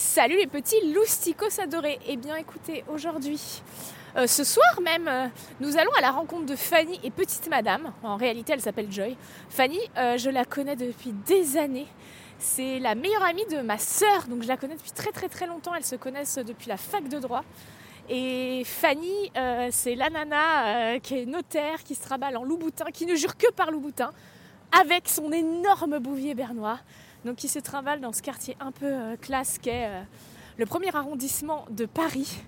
Salut les petits lousticos adorés. Eh bien écoutez, aujourd'hui, euh, ce soir même, euh, nous allons à la rencontre de Fanny et Petite Madame. En réalité, elle s'appelle Joy. Fanny, euh, je la connais depuis des années. C'est la meilleure amie de ma sœur, donc je la connais depuis très très très longtemps. Elles se connaissent depuis la fac de droit. Et Fanny, c'est la nana qui est notaire, qui se traballe en Louboutin, qui ne jure que par Louboutin, avec son énorme bouvier bernois donc qui se trimballe dans ce quartier un peu euh, classe qu'est euh, le premier arrondissement de Paris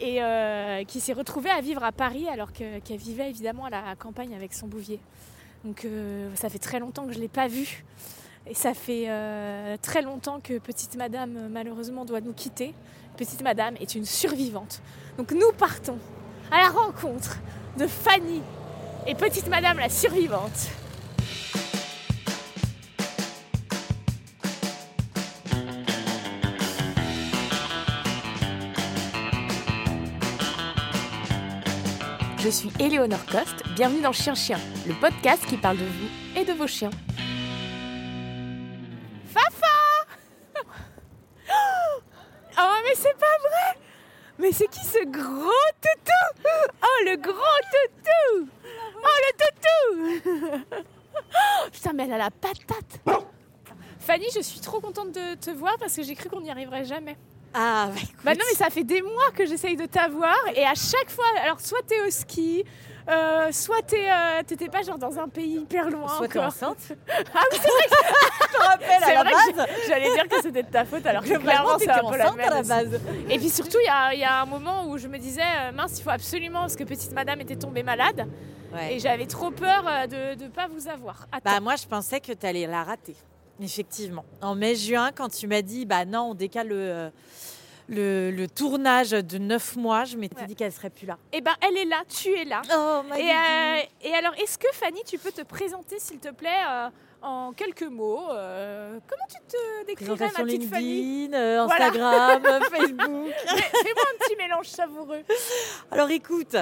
et euh, qui s'est retrouvée à vivre à Paris alors qu'elle vivait évidemment à la campagne avec son bouvier. Donc ça fait très longtemps que je ne l'ai pas vue et ça fait très longtemps que Petite Madame malheureusement doit nous quitter. Petite Madame est une survivante. Donc nous partons à la rencontre de Fanny et Petite Madame la survivante. Je suis Éléonore Coste, bienvenue dans Chien Chien, le podcast qui parle de vous et de vos chiens. Fafa Oh mais c'est pas vrai Mais c'est qui ce gros toutou Oh le gros toutou Oh le toutou Putain mais elle a la patate Fanny, je suis trop contente de te voir parce que j'ai cru qu'on n'y arriverait jamais. Ah, bah, bah, non, mais ça fait des mois que j'essaye de t'avoir et à chaque fois, alors soit t'es au ski, euh, soit euh, t'étais pas genre dans un pays hyper loin. Soit t'es enceinte. ah oui, c'est vrai que je te rappelle à la base. J'allais dire que c'était de ta faute alors que clairement c'est un peu la. À la base. Et puis surtout, il y, a, un moment où je me disais, euh, mince, il faut absolument, parce que petite madame était tombée malade. Et j'avais trop peur de ne pas vous avoir. Bah moi, je pensais que tu allais la rater. Effectivement. En mai-juin, quand tu m'as dit, bah non, on décale le, le, tournage de neuf mois, je m'étais dit qu'elle serait plus là. Eh ben, elle est là, tu es là. Oh, et, euh, et alors, est-ce que Fanny, tu peux te présenter, s'il te plaît, euh, en quelques mots euh, Comment tu te décrirais, ma petite LinkedIn, Instagram, Facebook Fais-moi un petit mélange savoureux. Alors, écoute.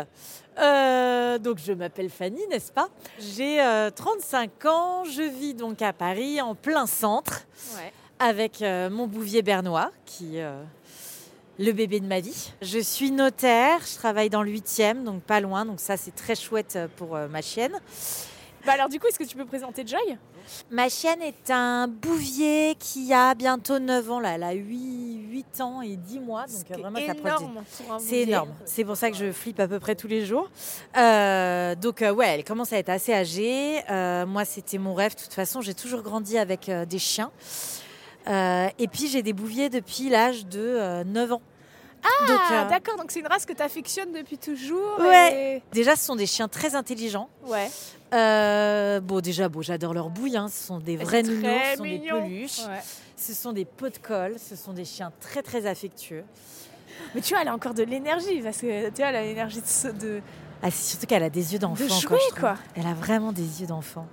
Donc je m'appelle Fanny, n'est-ce pas? J'ai 35 ans, je vis donc à Paris, en plein centre, avec mon bouvier bernois, qui le bébé de ma vie. Je suis notaire, je travaille dans le 8e, donc pas loin, donc ça c'est très chouette pour euh, ma chienne. Bah alors du coup, est-ce que tu peux présenter Joy? Ma chienne est un bouvier qui a bientôt 9 ans, là. elle a 8, 8 ans et 10 mois, donc euh, vraiment énorme C'est énorme, c'est pour ça que je flippe à peu près tous les jours. Euh, donc ouais, elle commence à être assez âgée. moi c'était mon rêve, de toute façon j'ai toujours grandi avec des chiens. Euh, et puis j'ai des bouviers depuis l'âge de 9 euh, ans. Ah, euh, d'accord, donc c'est une race que tu affectionnes depuis toujours. Ouais. Déjà, ce sont des chiens très intelligents. Ouais. bon, déjà, bon, j'adore leur bouille. Hein. Ce sont des vrais nounous, ce sont des peluches. Ce sont des pots de colle. Ce sont des chiens très, très affectueux. Mais tu vois, elle a encore de l'énergie parce que tu vois, elle a l'énergie de. Ah, c'est surtout qu'elle a des yeux d'enfant. De quoi. Elle a vraiment des yeux d'enfant.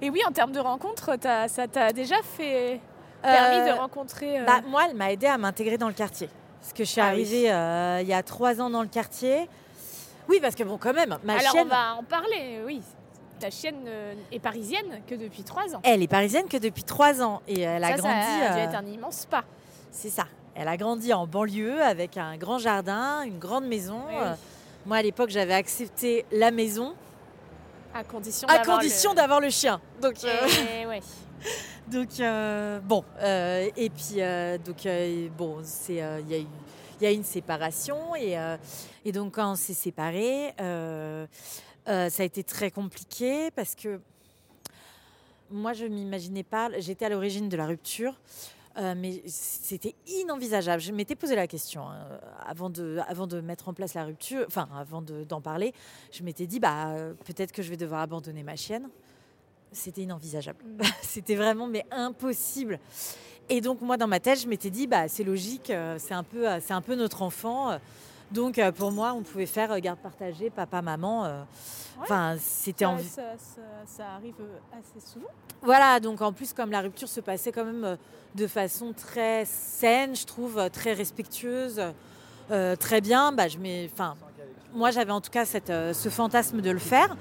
Et oui, en termes de rencontres, ça t'a déjà fait permis de euh, rencontrer euh, bah, Moi, elle m'a aidé à m'intégrer dans le quartier. Parce que je suis ah arrivée euh, il y a trois ans dans le quartier. Oui, parce que bon, quand même, ma Alors chienne... on va en parler, oui. Ta chienne est parisienne que depuis trois ans. Elle est parisienne que depuis trois ans. Et elle a grandi... Ça a dû être un immense pas. C'est ça. Elle a grandi en banlieue avec un grand jardin, une grande maison. moi, à l'époque, j'avais accepté la maison. À condition d'avoir le... le... chien. Donc, ouais. donc euh, bon, euh, et puis euh, donc bon, c'est il y a eu une séparation et, et donc quand on s'est séparés, ça a été très compliqué parce que moi je m'imaginais pas, j'étais à l'origine de la rupture. mais c'était inenvisageable. Je m'étais posé la question hein, avant, de, avant de mettre en place la rupture, enfin avant d'en parler. Je m'étais dit, bah, peut-être que je vais devoir abandonner ma chienne c'était inenvisageable. C'était vraiment mais impossible. Et donc moi dans ma tête, je m'étais dit bah c'est logique, euh, c'est un peu euh, c'est un peu notre enfant. Donc euh, pour moi, on pouvait faire garde partagée, papa maman. Enfin, c'était en... ça, ça, arrive assez souvent. Voilà, donc en plus comme la rupture se passait quand même de façon très saine, je trouve, très respectueuse, très bien, bah je enfin moi j'avais en tout cas cette, ce fantasme de le faire.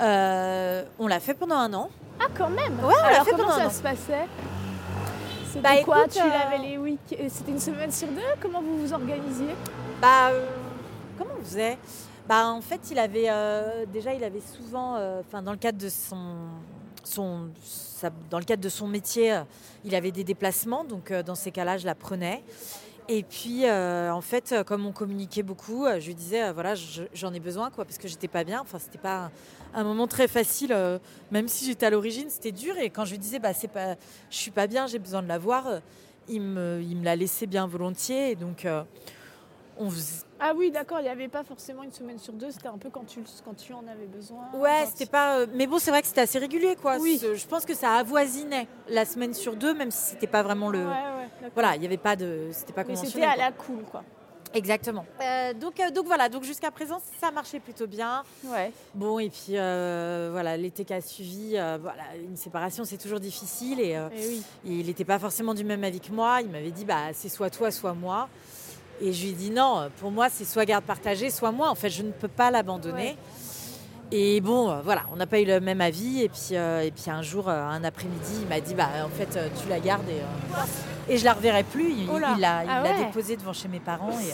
Euh, on l'a fait pendant un an. Ah, quand même Ouais, on l'a fait comment pendant ça un an. se passait? C'était Bah, quoi? écoute, Tu euh, l'avais les week C'était une semaine sur deux? Comment vous vous organisiez? Bah, euh, comment on faisait? Bah, en fait, il avait euh, déjà, il avait souvent, euh, enfin, dans le cadre de son, son, sa- dans le cadre de son métier, euh, il avait des déplacements. Donc, dans ces cas-là, je la prenais. Et puis, euh, en fait, euh, comme on communiquait beaucoup, euh, je lui disais, voilà, je- j'en ai besoin, quoi, parce que j'étais pas bien. Enfin, c'était pas un, moment très facile, même si j'étais à l'origine, c'était dur. Et quand je lui disais, bah, c'est pas, je suis pas bien, j'ai besoin de la voir, il me, il me la laissait bien volontiers. Et donc, on faisait- Ah oui, d'accord, il n'y avait pas forcément une semaine sur deux, c'était un peu quand tu, quand tu en avais besoin. Ouais, quand- c'était pas. euh, Mais bon, c'est vrai que c'était assez régulier, quoi. Oui. Je pense que ça avoisinait la semaine sur deux, même si c'était pas vraiment le. Ouais, ouais. Voilà, il n'y avait pas de. C'était pas Mais c'était à quoi. la cool, quoi. Exactement. Euh, donc, euh, donc voilà, donc jusqu'à présent, ça marchait plutôt bien. Ouais. Bon, et puis euh, voilà, l'été qui a suivi, voilà, une séparation, c'est toujours difficile. Et, Et oui. il n'était pas forcément du même avis que moi. Il m'avait dit, bah, c'est soit toi, soit moi. Et je lui ai dit, non, pour moi, c'est soit garde partagée, soit moi. En fait, je ne peux pas l'abandonner. Ouais. Et bon, euh, voilà, on n'a pas eu le même avis. Et puis, euh, et puis un jour, euh, un après-midi, il m'a dit, bah, en fait, tu la gardes et, euh, et je la reverrai plus. Il Oh l'a il Ah ouais. déposée devant chez mes parents. Et,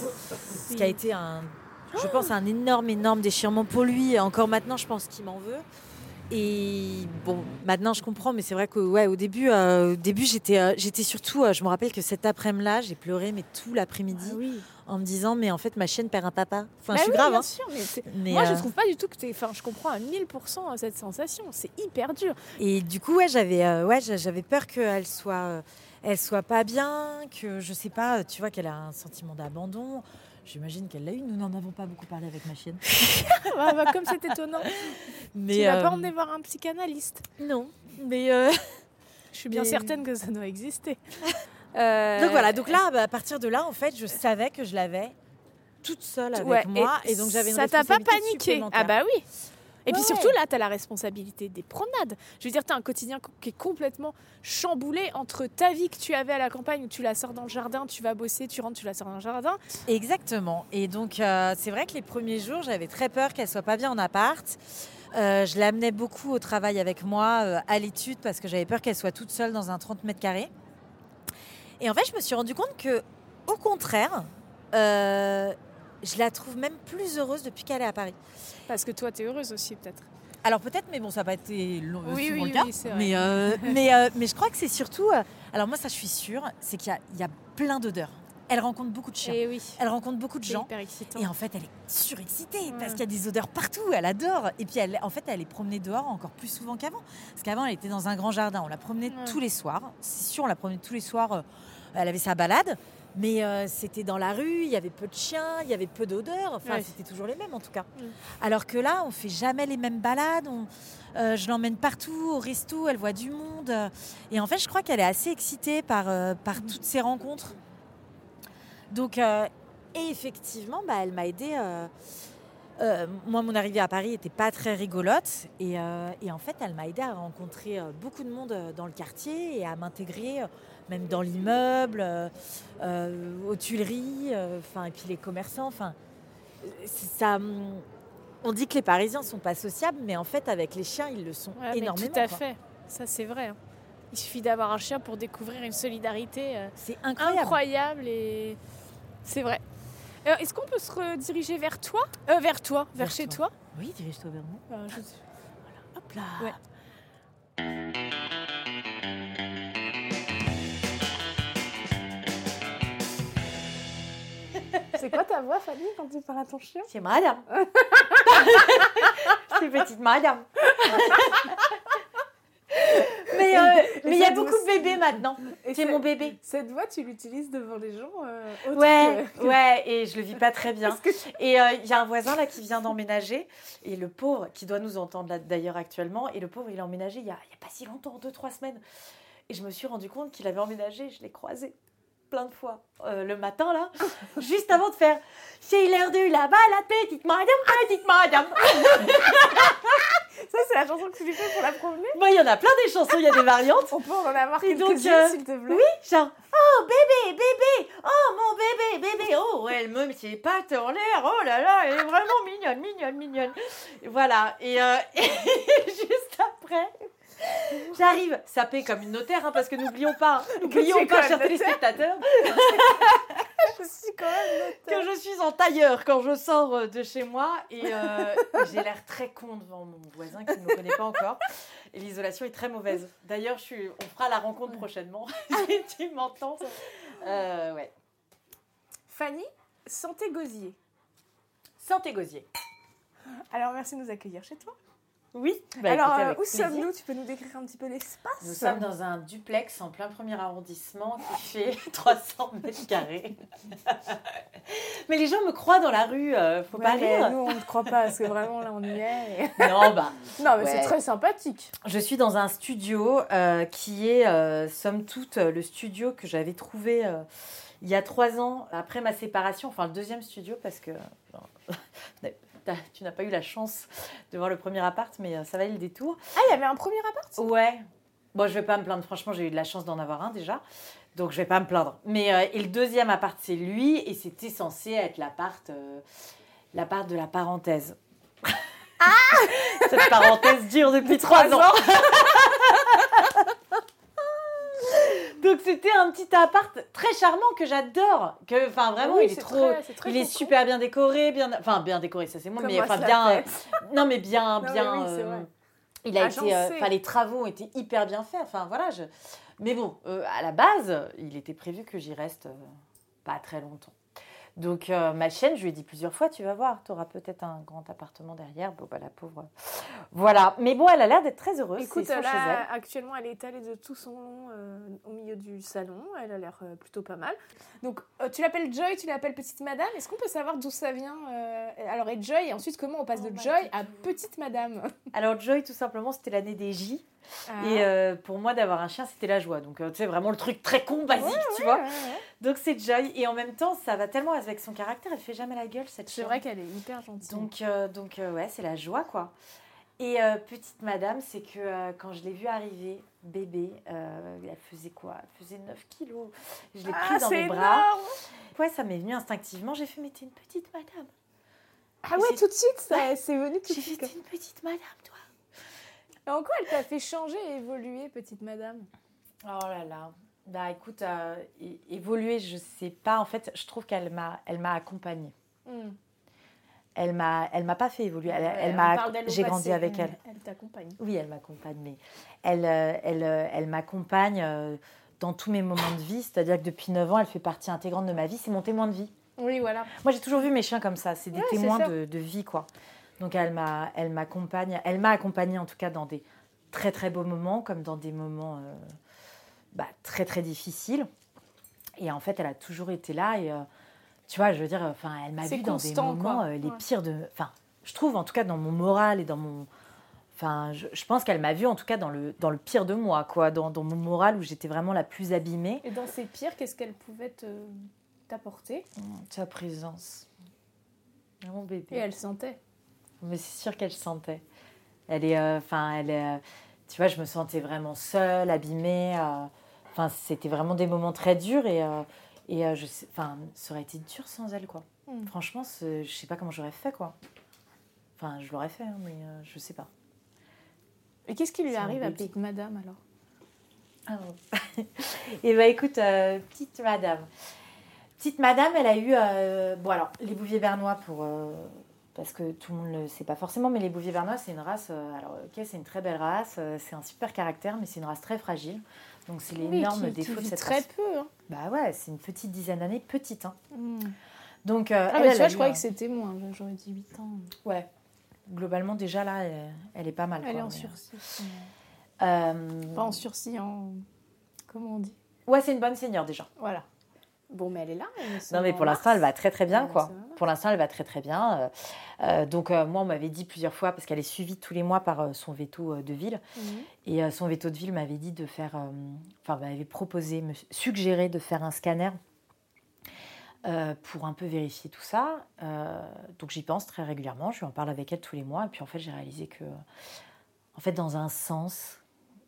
ce qui a été un, je pense, un énorme, énorme déchirement pour lui. Et encore maintenant, je pense qu'il m'en veut. Et bon, maintenant je comprends, mais c'est vrai que ouais, au début, euh, au début j'étais, euh, j'étais surtout, euh, je me rappelle que cet après-midi-là, j'ai pleuré mais tout l'après-midi Ah oui. en me disant mais en fait ma chienne perd un papa. Enfin, Bah je suis oui, grave. bien hein. sûr, mais Moi, je trouve pas du tout que t'es. Enfin, je comprends à 1000% cette sensation. C'est hyper dur. Et du coup, ouais, j'avais, ouais, j'avais peur qu'elle soit, elle soit pas bien, que je sais pas, tu vois, qu'elle a un sentiment d'abandon. J'imagine qu'elle l'a eu. Nous n'en avons pas beaucoup parlé avec ma chienne. Ah bah, comme c'est étonnant. Mais tu euh, pas emmener voir un psychanalyste. non. Mais euh, Je suis bien Mais- certaine que ça doit exister. Euh, donc voilà. Donc là, bah, à partir de là, en fait, je savais que je l'avais toute seule avec ouais, moi, et, donc j'avais une Ça t'a pas paniqué. Ah bah oui. Et puis surtout là, tu as la responsabilité des promenades. Je veux dire, tu as un quotidien qui est complètement chamboulé entre ta vie que tu avais à la campagne où tu la sors dans le jardin, tu vas bosser, tu rentres, tu la sors dans le jardin. Exactement. Et donc, euh, c'est vrai que les premiers jours, j'avais très peur qu'elle soit pas bien en appart. Euh, je l'amenais beaucoup au travail avec moi, euh, à l'étude, parce que j'avais peur qu'elle soit toute seule dans un 30 mètres carrés. Et en fait, je me suis rendu compte que, au contraire, je la trouve même plus heureuse depuis qu'elle est à Paris. Parce que toi, tu es heureuse aussi peut-être. Alors peut-être, mais bon, ça n'a pas été long- Oui, souvent oui, le cas. oui, c'est vrai. mais, euh, mais, euh, mais je crois que c'est surtout... euh, alors moi, ça, je suis sûre, c'est qu'il y y, a plein d'odeurs. Elle rencontre beaucoup de chiens. Oui, Elle rencontre beaucoup de gens. Et en fait, elle est surexcitée parce qu'il y a des odeurs partout. Elle adore. Et puis, elle, en fait, elle est promenée dehors encore plus souvent qu'avant. Parce qu'avant, elle était dans un grand jardin. On la promenait Ouais. tous les soirs. C'est sûr, on la promenait tous les soirs. euh, Elle avait sa balade. Mais euh, c'était dans la rue, il y avait peu de chiens, il y avait peu d'odeurs. Enfin, Ouais. c'était toujours les mêmes en tout cas. Alors que là, on fait jamais les mêmes balades. On- euh, je l'emmène partout, au resto, elle voit du monde. euh, Et en fait, je crois qu'elle est assez excitée par, euh, par Mm. toutes ces rencontres. Donc, et effectivement, bah, elle m'a aidée. euh, moi, mon arrivée à Paris n'était pas très rigolote. Et, euh, et en fait, elle m'a aidée à rencontrer beaucoup de monde dans le quartier et à m'intégrer, même dans l'immeuble, euh, euh, aux Tuileries, euh, enfin, et puis les commerçants. Enfin, ça. hum, On dit que les Parisiens sont pas sociables, mais en fait, avec les chiens, ils le sont Ouais, énormément. tout à quoi. fait. Ça, c'est vrai. hein. Il suffit d'avoir un chien pour découvrir une solidarité C'est incroyable. incroyable et c'est vrai. Euh, Est-ce qu'on peut se rediriger vers toi? Euh, Vers toi, vers, Vers chez toi. toi Oui, dirige-toi vers moi. Euh, je- Voilà, hop là. Ouais. C'est quoi ta voix, Fanny, quand tu parles à ton chien? C'est madame. c'est petite madame. mais euh, mais il y a beaucoup de bébés maintenant. C'est mon bébé. Cette voix, tu l'utilises devant les gens euh, Ouais, que- ouais, et je le vis pas très bien. Que- Et euh, il y a un voisin là qui vient d'emménager, et le pauvre, qui doit nous entendre là d'ailleurs actuellement, et le pauvre, il a emménagé il y a, il y a pas si longtemps, deux, trois semaines. Et je me suis rendu compte qu'il avait emménagé, je l'ai croisé plein de fois euh, le matin là, juste avant de faire C'est l'heure de la balade, petite madame, petite madame. Ça, c'est la chanson que tu lui fais pour la promener Moi, il y en a plein des chansons, il y a des variantes. On peut en avoir quelques-unes, euh, s'il te plaît Oui, genre, oh bébé, bébé, oh mon bébé, bébé, oh elle me met ses pattes en l'air, oh là là, elle est vraiment mignonne, mignonne, mignonne. Voilà, et, euh, et juste après, J'arrive, sapée comme une notaire, hein, parce que n'oublions pas, n'oublions pas, chers téléspectateurs, Je suis quand même que je suis en tailleur quand je sors euh, de chez moi et euh, j'ai l'air très con devant mon voisin qui ne me connaît pas encore. Et l'isolation est très mauvaise. D'ailleurs, je suis, on fera la rencontre prochainement. si tu m'entends. Euh, ouais. Fanny Santé Gosier. Santé Gosier. Alors merci de nous accueillir chez toi. Oui. Bah, Alors écoutez, euh, où sommes-nous? Tu peux nous décrire un petit peu l'espace? Nous sommes dans un duplex en plein premier arrondissement qui fait 300 mètres carrés. Mais les gens me croient dans la rue, euh, faut Ouais, pas rire. Nous on ne croit pas parce que vraiment là on y est. et- Non, bah, Non mais Ouais. c'est très sympathique. je suis dans un studio euh, qui est, euh, somme toute, le studio que j'avais trouvé euh, il y a trois ans après ma séparation, enfin le deuxième studio parce que tu n'as pas eu la chance de voir le premier appart, mais euh, ça valait le détour. Ah il y avait un premier appart? Ouais. Bon, je vais pas me plaindre. Franchement, j'ai eu de la chance d'en avoir un déjà. Donc, je vais pas me plaindre. Mais euh, et le deuxième appart, c'est lui. Et c'était censé être l'appart euh, l'appart de la parenthèse. Ah Cette parenthèse dure depuis trois ans. Donc, c'était un petit appart très charmant que j'adore. Que, enfin, vraiment, Oui, il est trop. très- il est super bien décoré, bien, enfin bien décoré, ça c'est moi, Comme mais enfin la bien, non mais bien, Non, bien. oui, euh, il a Agencé. été, euh, enfin les travaux ont été hyper bien faits. Enfin voilà, je... mais bon, euh, à la base, il était prévu que j'y reste euh, pas très longtemps. Donc euh, ma chaîne, je lui ai dit plusieurs fois, tu vas voir, tu auras peut-être un grand appartement derrière. Bon bah la pauvre, voilà. Mais bon, elle a l'air d'être très heureuse. Écoute, là, chez elle. actuellement, elle est étalée de tout son long euh, au milieu du salon. Elle a l'air euh, plutôt pas mal. Donc, euh, tu l'appelles Joy, tu l'appelles Petite Madame. Est-ce qu'on peut savoir d'où ça vient euh, Alors, et Joy, et ensuite, comment on passe Oh, de bah, Joy à Petite Madame? Alors Joy, tout simplement, c'était l'année des J. Ah. Et euh, pour moi, d'avoir un chien, c'était la joie. Donc, euh, tu sais, vraiment le truc très con, basique, tu vois. Ouais, ouais, ouais. Donc, c'est Joy. Et en même temps, ça va tellement avec son caractère. Elle fait jamais la gueule, cette C'est vrai qu'elle est hyper gentille. Donc, euh, donc euh, ouais, c'est la joie, quoi. Et euh, petite madame, c'est que euh, quand je l'ai vue arriver, bébé, euh, elle faisait quoi? Elle faisait 9 kilos. Je l'ai ah, prise dans mes bras. énorme Ouais, ça m'est venu instinctivement. J'ai fait, mais t'es une petite madame. Ah ouais, tout de suite, ça, Ouais. c'est venu tout de J'ai fait, suite. t'es une petite madame, toi. Et en quoi elle t'a fait changer et évoluer, Petite Madame? Oh là là. Bah écoute, euh, évoluer, je sais pas. En fait, je trouve qu'elle m'a, elle m'a accompagnée. Hmm. Elle m'a, elle m'a pas fait évoluer. Elle, Ouais, elle m'a, j'ai passé, grandi avec mais elle. Elle t'accompagne. Oui, elle m'accompagne, mais elle, euh, elle, euh, elle m'accompagne dans tous mes moments de vie. C'est-à-dire que depuis 9 ans, elle fait partie intégrante de ma vie. C'est mon témoin de vie. Oui, voilà. Moi, j'ai toujours vu mes chiens comme ça. C'est des Ouais, témoins de, de vie, quoi. Donc, elle m'a, elle m'accompagne. Elle m'a accompagnée, en tout cas, dans des très, très beaux moments, comme dans des moments euh, très, très difficiles. Et en fait, elle a toujours été là. Et euh, tu vois, je veux dire, enfin, elle m'a vu dans des moments euh, les Ouais. pires de. Enfin, je trouve, en tout cas, dans mon moral et dans mon. Enfin, je, je pense qu'elle m'a vu en tout cas dans le, dans le pire de moi, quoi, dans, dans mon moral où j'étais vraiment la plus abîmée. Et dans ces pires, qu'est-ce qu'elle pouvait te t'apporter? Sa présence. Mon bébé. Et elle sentait. Mais c'est sûr qu'elle sentait. Elle est, euh, enfin, elle est, euh, tu vois, je me sentais vraiment seule, abîmée. Enfin, c'était vraiment des moments très durs et, euh, et euh, je sais, enfin, ça aurait été dur sans elle, quoi. Mm. Franchement, je sais pas comment j'aurais fait, quoi. Enfin, je l'aurais fait, hein, mais euh, je sais pas. Et qu'est-ce qui lui arrive à. Petite Madame alors? Et bah écoute, euh, petite madame. Petite madame, elle a eu. bon, alors, les bouviers bernois, pour. parce que tout le monde ne le sait pas forcément, mais les bouviers bernois, c'est une race. alors, ok, c'est une très belle race, c'est un super caractère, mais c'est une race très fragile. Donc, c'est l'énorme défaut de cette très race. peu. Hein. Bah ouais, c'est une petite dizaine d'années, petite. Hein. Mm. Donc, euh, Ah, elle, mais tu vois, je croyais un- que c'était moins. J'aurais dit 8 ans. Ouais. Globalement, déjà là, elle, elle est pas mal. Elle quoi, est en mais, sursis. euh, Pas en sursis, en. Comment on dit? Ouais, c'est une bonne seigneur déjà. Voilà. Bon, mais elle est là. elle Non, mais pour l'instant, elle va très très bien, quoi. Pour l'instant, elle va très très bien. Euh, donc, euh, moi, on m'avait dit plusieurs fois, parce qu'elle est suivie tous les mois par euh, son veto euh, de ville. Mhm. Et son veto de ville m'avait dit de faire. Enfin, m'avait proposé, me suggéré de faire un scanner pour un peu vérifier tout ça. Donc, j'y pense très régulièrement. Je lui en parle avec elle tous les mois. Et puis, en fait, j'ai réalisé que, en fait, dans un sens,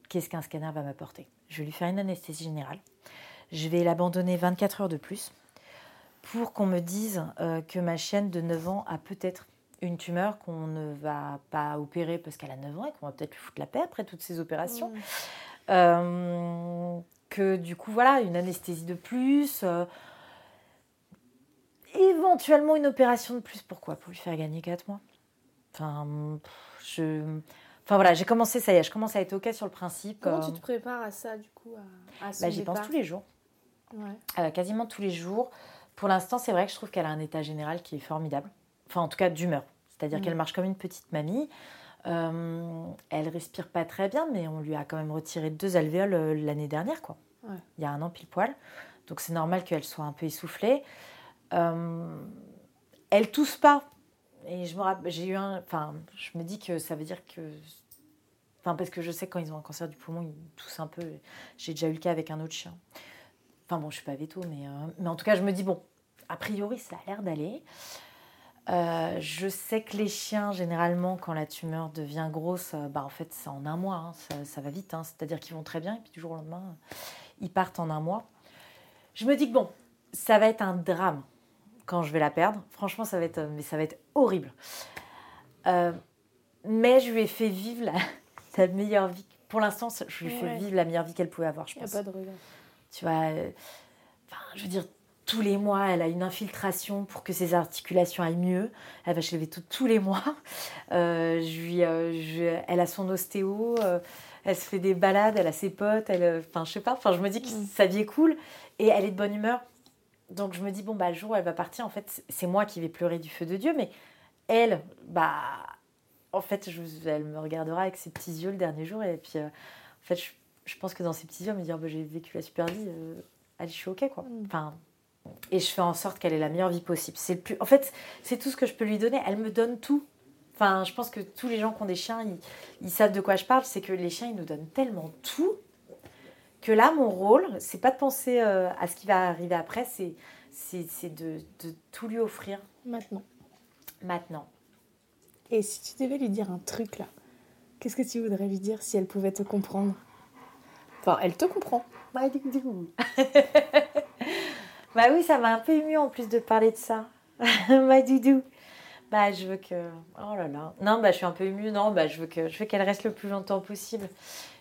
qu'est-ce qu'un scanner va m'apporter? Je vais lui faire une anesthésie générale. Je vais l'abandonner 24 heures de plus pour qu'on me dise euh, que ma chienne de 9 ans a peut-être une tumeur qu'on ne va pas opérer parce qu'elle a 9 ans et qu'on va peut-être lui foutre la paix après toutes ces opérations. Mm. Euh, que du coup, voilà, une anesthésie de plus. euh, éventuellement une opération de plus. Pourquoi? Pour lui faire gagner 4 mois? Enfin, je... Enfin voilà, j'ai commencé, ça y est, je commence à être OK sur le principe. Comment tu te prépares à ça, du coup à, bah, J'y pense tous les jours. Ouais. Euh, quasiment tous les jours. Pour l'instant, c'est vrai que je trouve qu'elle a un état général qui est formidable. Enfin, en tout cas, d'humeur. C'est-à-dire Mm. qu'elle marche comme une petite mamie. Euh, elle respire pas très bien, mais on lui a quand même retiré deux alvéoles euh, l'année dernière, quoi. Ouais. Il y a un an pile poil. Donc c'est normal qu'elle soit un peu essoufflée. Euh, elle tousse pas. Et je me rappelle, j'ai eu un. Enfin, je me dis que ça veut dire que. Enfin, parce que je sais que quand ils ont un cancer du poumon, ils toussent un peu. J'ai déjà eu le cas avec un autre chien. Enfin bon, je suis pas veto, mais, euh, mais en tout cas, je me dis, bon, a priori, ça a l'air d'aller. Euh, je sais que les chiens, généralement, quand la tumeur devient grosse, euh, bah, en fait, c'est en un mois. hein, ça, ça va vite. hein, C'est-à-dire qu'ils vont très bien et puis du jour au lendemain, ils partent en un mois. Je me dis que bon, ça va être un drame quand je vais la perdre. Franchement, ça va être, mais ça va être horrible. Euh, mais je lui ai fait vivre la, la meilleure vie. Pour l'instant, je lui ai fait vivre la meilleure vie qu'elle pouvait avoir, je Il n'y a pense. pas de regret. Tu vois, euh, enfin, je veux dire, tous les mois, elle a une infiltration pour que ses articulations aillent mieux. Elle va chez le tous les mois. Euh, je lui, euh, je- elle a son ostéo, euh, elle se fait des balades, elle a ses potes, elle, enfin, je sais pas, enfin, je me dis que Mm. sa vie est cool et elle est de bonne humeur. Donc je me dis, bon, bah, le jour où elle va partir, en fait, c'est moi qui vais pleurer du feu de Dieu, mais elle, bah, en fait, je, elle me regardera avec ses petits yeux le dernier jour et puis, en fait, je, je pense que dans ses petits yeux, me dire, bah, j'ai vécu la super vie, euh, allez, je suis ok, quoi. Mm. Enfin, et je fais en sorte qu'elle ait la meilleure vie possible. C'est plus... En fait, c'est tout ce que je peux lui donner. Elle me donne tout. Enfin, je pense que tous les gens qui ont des chiens, ils, ils savent de quoi je parle. C'est que les chiens, ils nous donnent tellement tout que là, mon rôle, c'est pas de penser euh, à ce qui va arriver après, c'est c'est c'est de, de tout lui offrir Maintenant. maintenant. Et si tu devais lui dire un truc là, qu'est-ce que tu voudrais lui dire si elle pouvait te comprendre? Enfin, elle te comprend. bah oui, ça m'a un peu ému en plus de parler de ça. Ma doudou. Bah, je veux que. Oh là là. Non, bah, je suis un peu émue. Non, bah, je veux que je veux qu'elle reste le plus longtemps possible.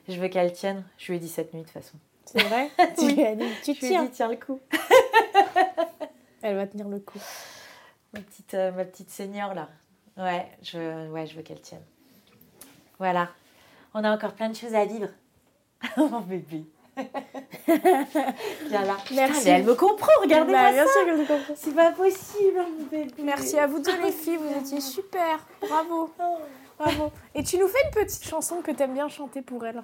Je veux qu'elle tienne. Je lui ai dit cette nuit de toute façon. C'est vrai Tu Oui. lui as dit, tu Je lui ai tiens. dit, tiens le coup. Elle va tenir le coup. Ma petite, euh, ma petite seigneur là. Ouais, je, ouais, je veux qu'elle tienne. Voilà. On a encore plein de choses à vivre. Mon bébé. Viens là. Merci. elle me comprend, regardez-moi Bah, bien sûr qu'elle te comprend. C'est pas possible, mon bébé. Merci à vous deux les filles, vous étiez super. Bravo. Bravo. Et tu nous fais une petite chanson que t'aimes bien chanter pour elle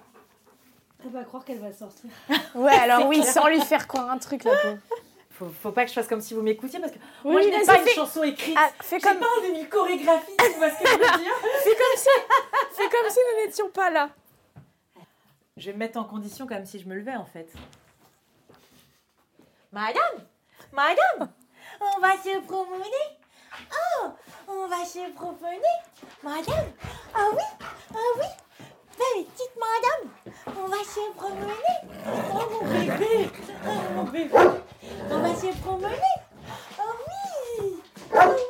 Elle va croire qu'elle va sortir. Ouais, alors oui, sans lui faire croire un truc là. pauvre. Faut, faut pas que je fasse comme si vous m'écoutiez parce que Oui, moi je n'ai pas une chanson écrite. Ah, fais comme, pas un demi chorégraphie, tu vois ce que je veux dire fais comme si, fais comme si nous n'étions pas là. Je vais me mettre en condition comme si je me levais en fait. Madame Madame On va se promener. Oh On va se promener. Madame Ah oui Ah oui. Belle petite madame On va se promener. Oh mon bébé Oh mon bébé. On va se promener. Oh oui. Oh.